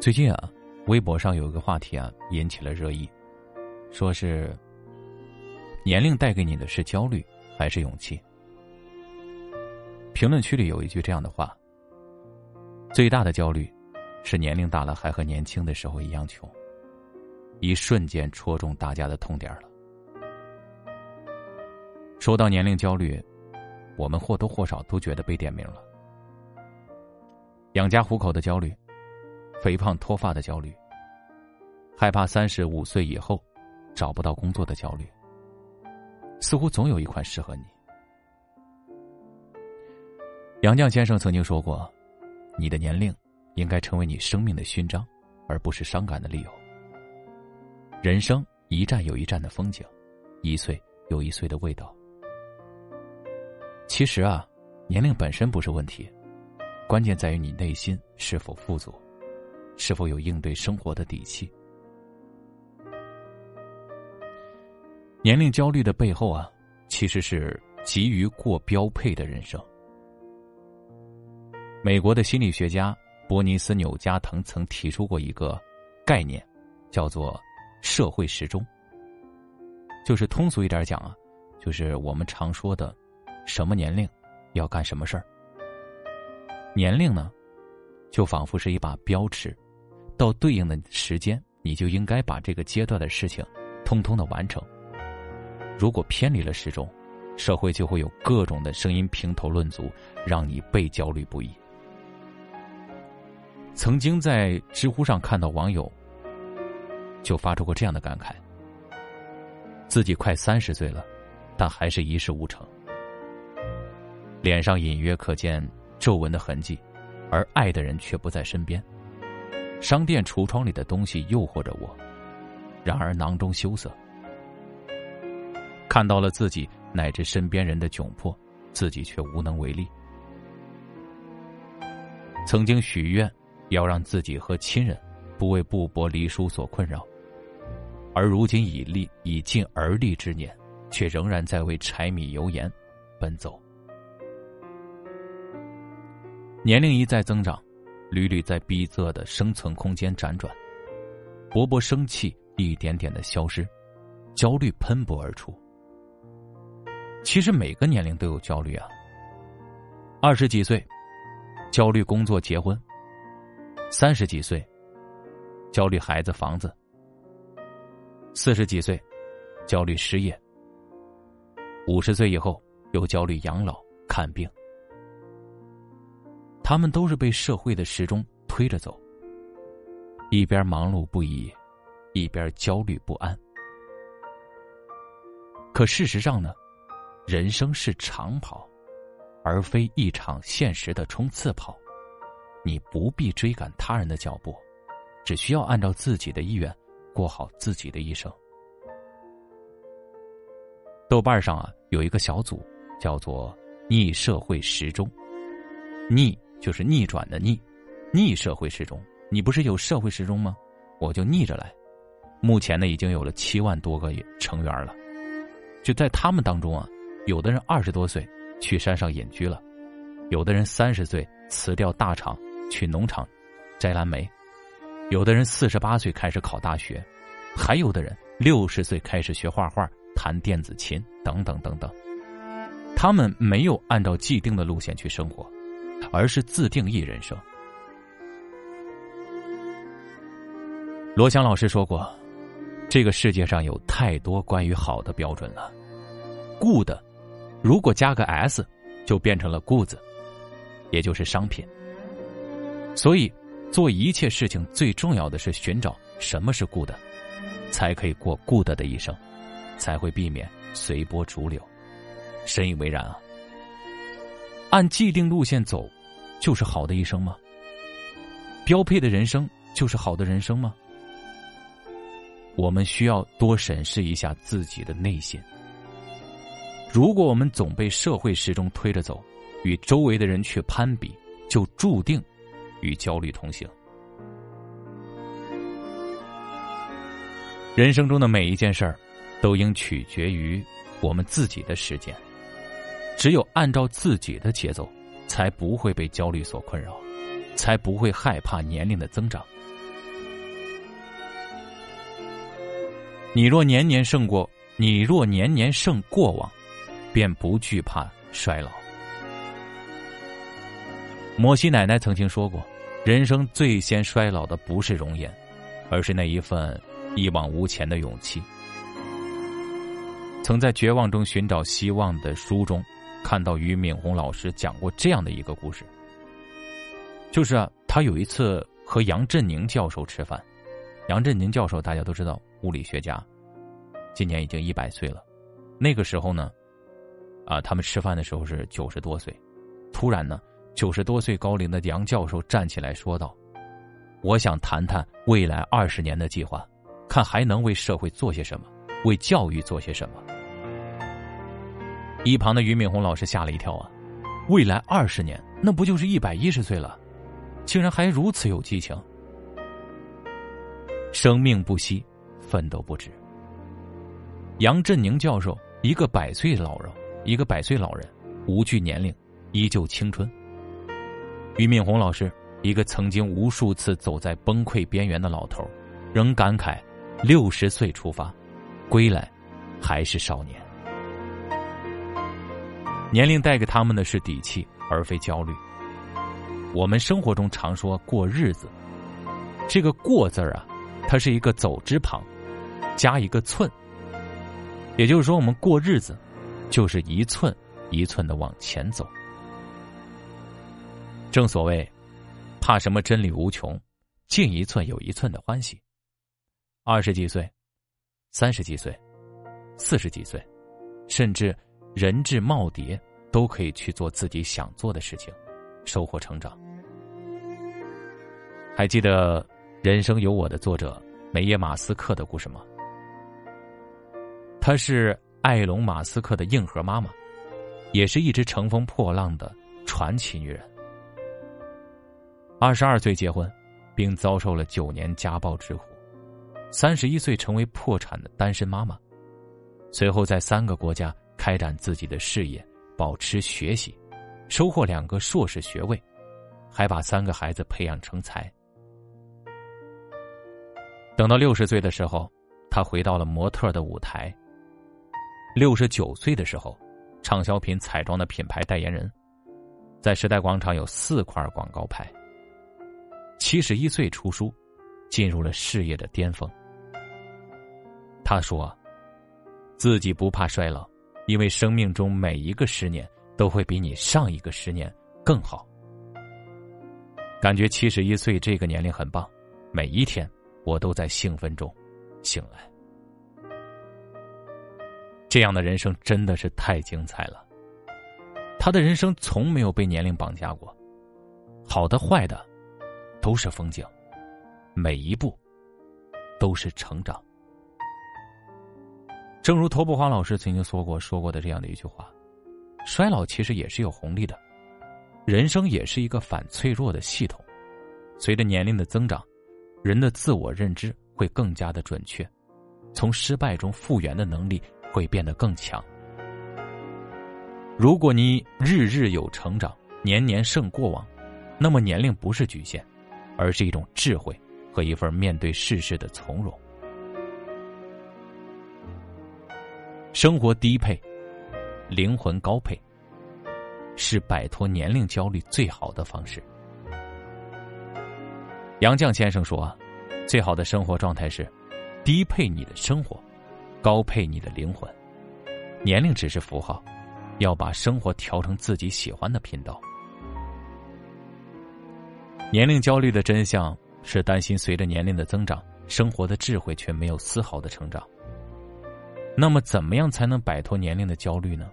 最近啊，微博上有一个话题啊，引起了热议，说是年龄带给你的是焦虑还是勇气？评论区里有一句这样的话：“最大的焦虑是年龄大了还和年轻的时候一样穷。”一瞬间戳中大家的痛点了。说到年龄焦虑，我们或多或少都觉得被点名了：养家糊口的焦虑。肥胖脱发的焦虑，害怕三十五岁以后找不到工作的焦虑，似乎总有一款适合你。杨绛先生曾经说过：“你的年龄应该成为你生命的勋章，而不是伤感的理由。”人生一站有一站的风景，一岁有一岁的味道。其实啊，年龄本身不是问题，关键在于你内心是否富足。是否有应对生活的底气？年龄焦虑的背后啊，其实是急于过标配的人生。美国的心理学家伯尼斯纽加滕曾提出过一个概念，叫做“社会时钟”。就是通俗一点讲啊，就是我们常说的，什么年龄要干什么事儿。年龄呢，就仿佛是一把标尺。到对应的时间，你就应该把这个阶段的事情，通通的完成。如果偏离了时钟，社会就会有各种的声音评头论足，让你倍焦虑不已。曾经在知乎上看到网友，就发出过这样的感慨：自己快三十岁了，但还是一事无成，脸上隐约可见皱纹的痕迹，而爱的人却不在身边。商店橱窗里的东西诱惑着我，然而囊中羞涩。看到了自己乃至身边人的窘迫，自己却无能为力。曾经许愿要让自己和亲人不为布帛离书所困扰，而如今已立已近而立之年，却仍然在为柴米油盐奔走。年龄一再增长。屡屡在逼仄的生存空间辗转，勃勃生气一点点的消失，焦虑喷薄而出。其实每个年龄都有焦虑啊。二十几岁，焦虑工作结婚；三十几岁，焦虑孩子房子；四十几岁，焦虑失业；五十岁以后又焦虑养老看病。他们都是被社会的时钟推着走，一边忙碌不已，一边焦虑不安。可事实上呢，人生是长跑，而非一场现实的冲刺跑。你不必追赶他人的脚步，只需要按照自己的意愿过好自己的一生。豆瓣上啊有一个小组，叫做“逆社会时钟”，逆。就是逆转的逆，逆社会时钟。你不是有社会时钟吗？我就逆着来。目前呢，已经有了七万多个成员了。就在他们当中啊，有的人二十多岁去山上隐居了，有的人三十岁辞掉大厂去农场摘蓝莓，有的人四十八岁开始考大学，还有的人六十岁开始学画画、弹电子琴等等等等。他们没有按照既定的路线去生活。而是自定义人生。罗翔老师说过：“这个世界上有太多关于好的标准了，good，如果加个 s，就变成了 “good”，也就是商品。所以，做一切事情最重要的是寻找什么是 good，才可以过 good 的一生，才会避免随波逐流。深以为然啊。”按既定路线走，就是好的一生吗？标配的人生就是好的人生吗？我们需要多审视一下自己的内心。如果我们总被社会时钟推着走，与周围的人去攀比，就注定与焦虑同行。人生中的每一件事儿，都应取决于我们自己的时间。只有按照自己的节奏，才不会被焦虑所困扰，才不会害怕年龄的增长。你若年年胜过，你若年年胜过往，便不惧怕衰老。摩西奶奶曾经说过：“人生最先衰老的不是容颜，而是那一份一往无前的勇气。”曾在绝望中寻找希望的书中，看到俞敏洪老师讲过这样的一个故事，就是啊，他有一次和杨振宁教授吃饭。杨振宁教授大家都知道，物理学家，今年已经一百岁了。那个时候呢，啊，他们吃饭的时候是九十多岁。突然呢，九十多岁高龄的杨教授站起来说道：“我想谈谈未来二十年的计划，看还能为社会做些什么，为教育做些什么。”一旁的俞敏洪老师吓了一跳啊！未来二十年，那不就是一百一十岁了？竟然还如此有激情！生命不息，奋斗不止。杨振宁教授，一个百岁老人，一个百岁老人，无惧年龄，依旧青春。俞敏洪老师，一个曾经无数次走在崩溃边缘的老头，仍感慨：六十岁出发，归来还是少年。年龄带给他们的是底气，而非焦虑。我们生活中常说过日子，这个“过”字啊。它是一个走之旁，加一个寸，也就是说，我们过日子，就是一寸一寸的往前走。正所谓，怕什么真理无穷，进一寸有一寸的欢喜。二十几岁，三十几岁，四十几岁，甚至人至耄耋，都可以去做自己想做的事情，收获成长。还记得？人生有我的作者梅耶马斯克的故事吗？她是埃隆马斯克的硬核妈妈，也是一直乘风破浪的传奇女人。二十二岁结婚，并遭受了九年家暴之苦，三十一岁成为破产的单身妈妈，随后在三个国家开展自己的事业，保持学习，收获两个硕士学位，还把三个孩子培养成才。等到六十岁的时候，他回到了模特的舞台。六十九岁的时候，畅销品彩妆的品牌代言人，在时代广场有四块广告牌。七十一岁出书，进入了事业的巅峰。他说：“自己不怕衰老，因为生命中每一个十年都会比你上一个十年更好。”感觉七十一岁这个年龄很棒，每一天。我都在兴奋中醒来，这样的人生真的是太精彩了。他的人生从没有被年龄绑架过，好的坏的都是风景，每一步都是成长。正如头部花老师曾经说过说过的这样的一句话：“衰老其实也是有红利的，人生也是一个反脆弱的系统，随着年龄的增长。”人的自我认知会更加的准确，从失败中复原的能力会变得更强。如果你日日有成长，年年胜过往，那么年龄不是局限，而是一种智慧和一份面对世事的从容。生活低配，灵魂高配，是摆脱年龄焦虑最好的方式。杨绛先生说：“最好的生活状态是，低配你的生活，高配你的灵魂。年龄只是符号，要把生活调成自己喜欢的频道。年龄焦虑的真相是担心随着年龄的增长，生活的智慧却没有丝毫的成长。那么，怎么样才能摆脱年龄的焦虑呢？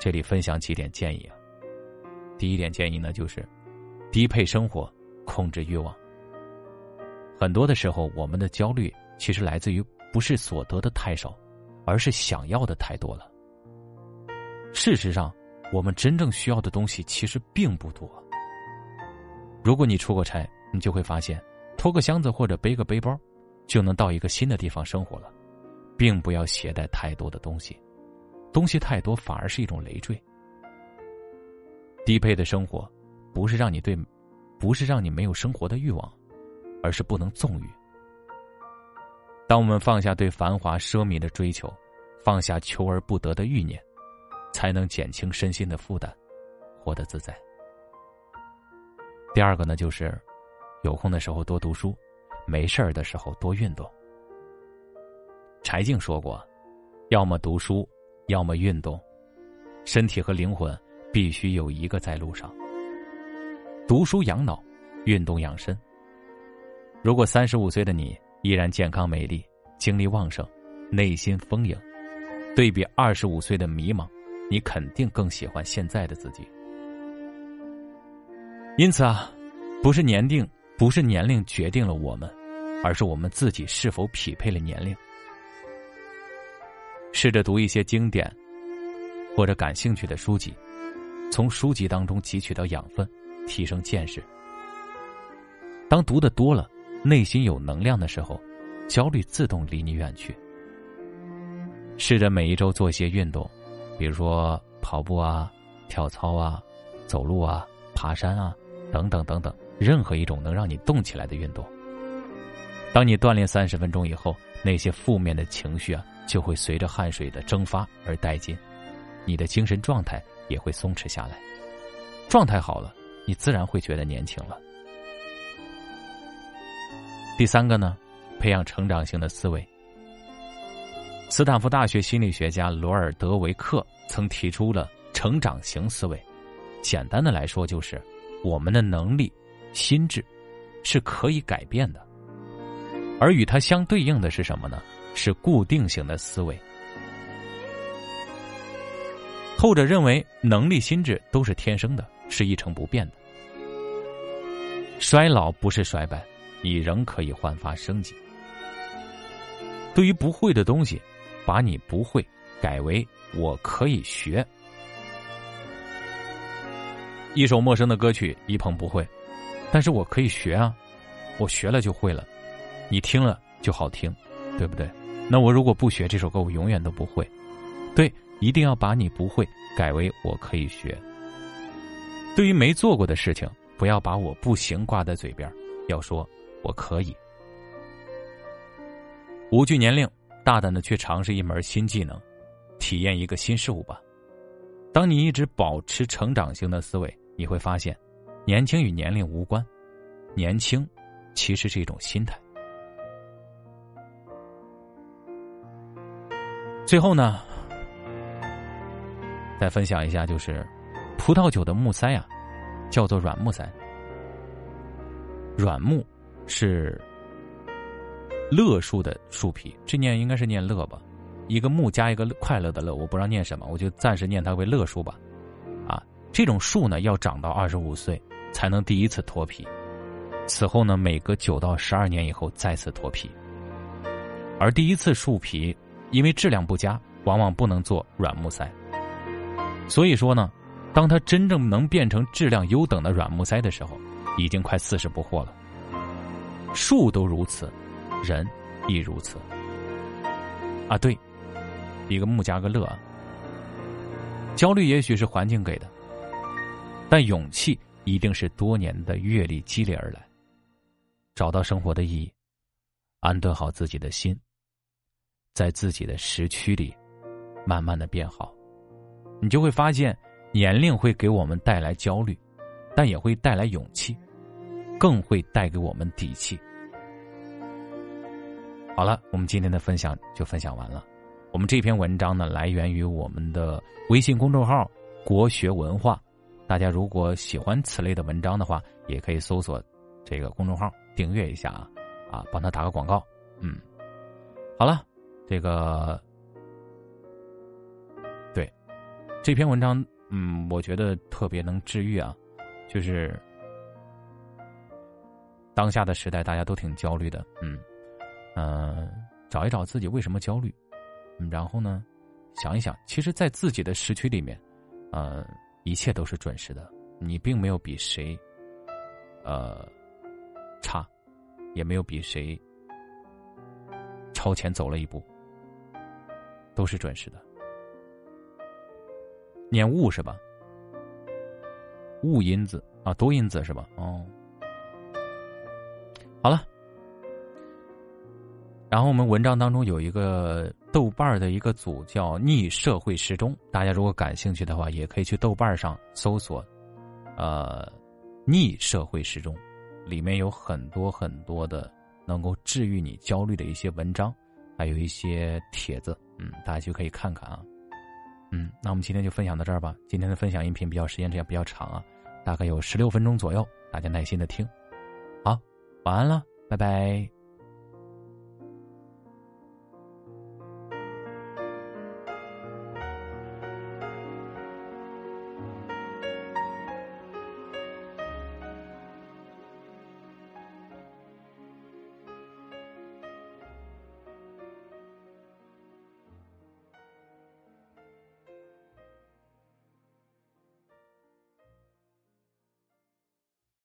这里分享几点建议啊。第一点建议呢，就是低配生活。”控制欲望，很多的时候，我们的焦虑其实来自于不是所得的太少，而是想要的太多了。事实上，我们真正需要的东西其实并不多。如果你出过差，你就会发现，拖个箱子或者背个背包，就能到一个新的地方生活了，并不要携带太多的东西，东西太多反而是一种累赘。低配的生活，不是让你对，不是让你没有生活的欲望，而是不能纵欲。当我们放下对繁华奢靡的追求，放下求而不得的欲念，才能减轻身心的负担，活得自在。第二个呢，就是有空的时候多读书，没事儿的时候多运动。柴静说过：“要么读书，要么运动，身体和灵魂必须有一个在路上。读书养脑，运动养身。如果三十五岁的你依然健康美丽、精力旺盛、内心丰盈，对比二十五岁的迷茫，你肯定更喜欢现在的自己。”因此啊，不是年龄，不是年龄决定了我们，而是我们自己是否匹配了年龄。试着读一些经典或者感兴趣的书籍，从书籍当中汲取到养分，提升见识。当读的多了，内心有能量的时候，焦虑自动离你远去。试着每一周做一些运动，比如说跑步啊、跳操啊、走路啊、爬山啊。等等等等，任何一种能让你动起来的运动。当你锻炼三十分钟以后，那些负面的情绪啊，就会随着汗水的蒸发而殆尽，你的精神状态也会松弛下来。状态好了，你自然会觉得年轻了。第三个呢，培养成长性的思维。斯坦福大学心理学家罗尔德维克曾提出了成长型思维，简单的来说就是。我们的能力、心智是可以改变的，而与它相对应的是什么呢？是固定型的思维。后者认为能力、心智都是天生的，是一成不变的。衰老不是衰败，你仍可以焕发生机。对于不会的东西，把你不会改为我可以学。一首陌生的歌曲，一鹏不会，但是我可以学啊，我学了就会了，你听了就好听，对不对？那我如果不学这首歌，我永远都不会。对，一定要把你不会改为我可以学。对于没做过的事情，不要把我不行挂在嘴边，要说我可以。无惧年龄，大胆的去尝试一门新技能，体验一个新事物吧。当你一直保持成长性的思维。你会发现，年轻与年龄无关，年轻其实是一种心态。最后呢，再分享一下，就是葡萄酒的木塞啊，叫做软木塞。软木是乐树的树皮，这念应该是念乐吧？一个木加一个快乐的乐，我不知道念什么，我就暂时念它为乐树吧。这种树呢，要长到二十五岁才能第一次脱皮，此后呢，每隔九到十二年以后再次脱皮。而第一次树皮因为质量不佳，往往不能做软木塞。所以说呢，当它真正能变成质量优等的软木塞的时候，已经快四十不惑了。树都如此，人亦如此。啊，对，一个木加个乐。焦虑也许是环境给的。但勇气一定是多年的阅历积累而来。找到生活的意义，安顿好自己的心，在自己的时区里，慢慢的变好，你就会发现，年龄会给我们带来焦虑，但也会带来勇气，更会带给我们底气。好了，我们今天的分享就分享完了。我们这篇文章呢，来源于我们的微信公众号“国学文化”。大家如果喜欢此类的文章的话，也可以搜索这个公众号订阅一下啊，啊，帮他打个广告。嗯，好了，这个对这篇文章，嗯，我觉得特别能治愈啊，就是当下的时代，大家都挺焦虑的，嗯嗯，找一找自己为什么焦虑，然后呢，想一想，其实，在自己的时区里面，嗯。一切都是准时的，你并没有比谁，呃，差，也没有比谁超前走了一步，都是准时的。念戊是吧？戊音字啊，多音字是吧？哦，好了。然后我们文章当中有一个豆瓣的一个组叫“逆社会时钟”，大家如果感兴趣的话，也可以去豆瓣上搜索，呃，“逆社会时钟”，里面有很多很多的能够治愈你焦虑的一些文章，还有一些帖子，嗯，大家就可以看看啊。嗯，那我们今天就分享到这儿吧。今天的分享音频比较时间这样比较长啊，大概有十六分钟左右，大家耐心的听。好，晚安了，拜拜。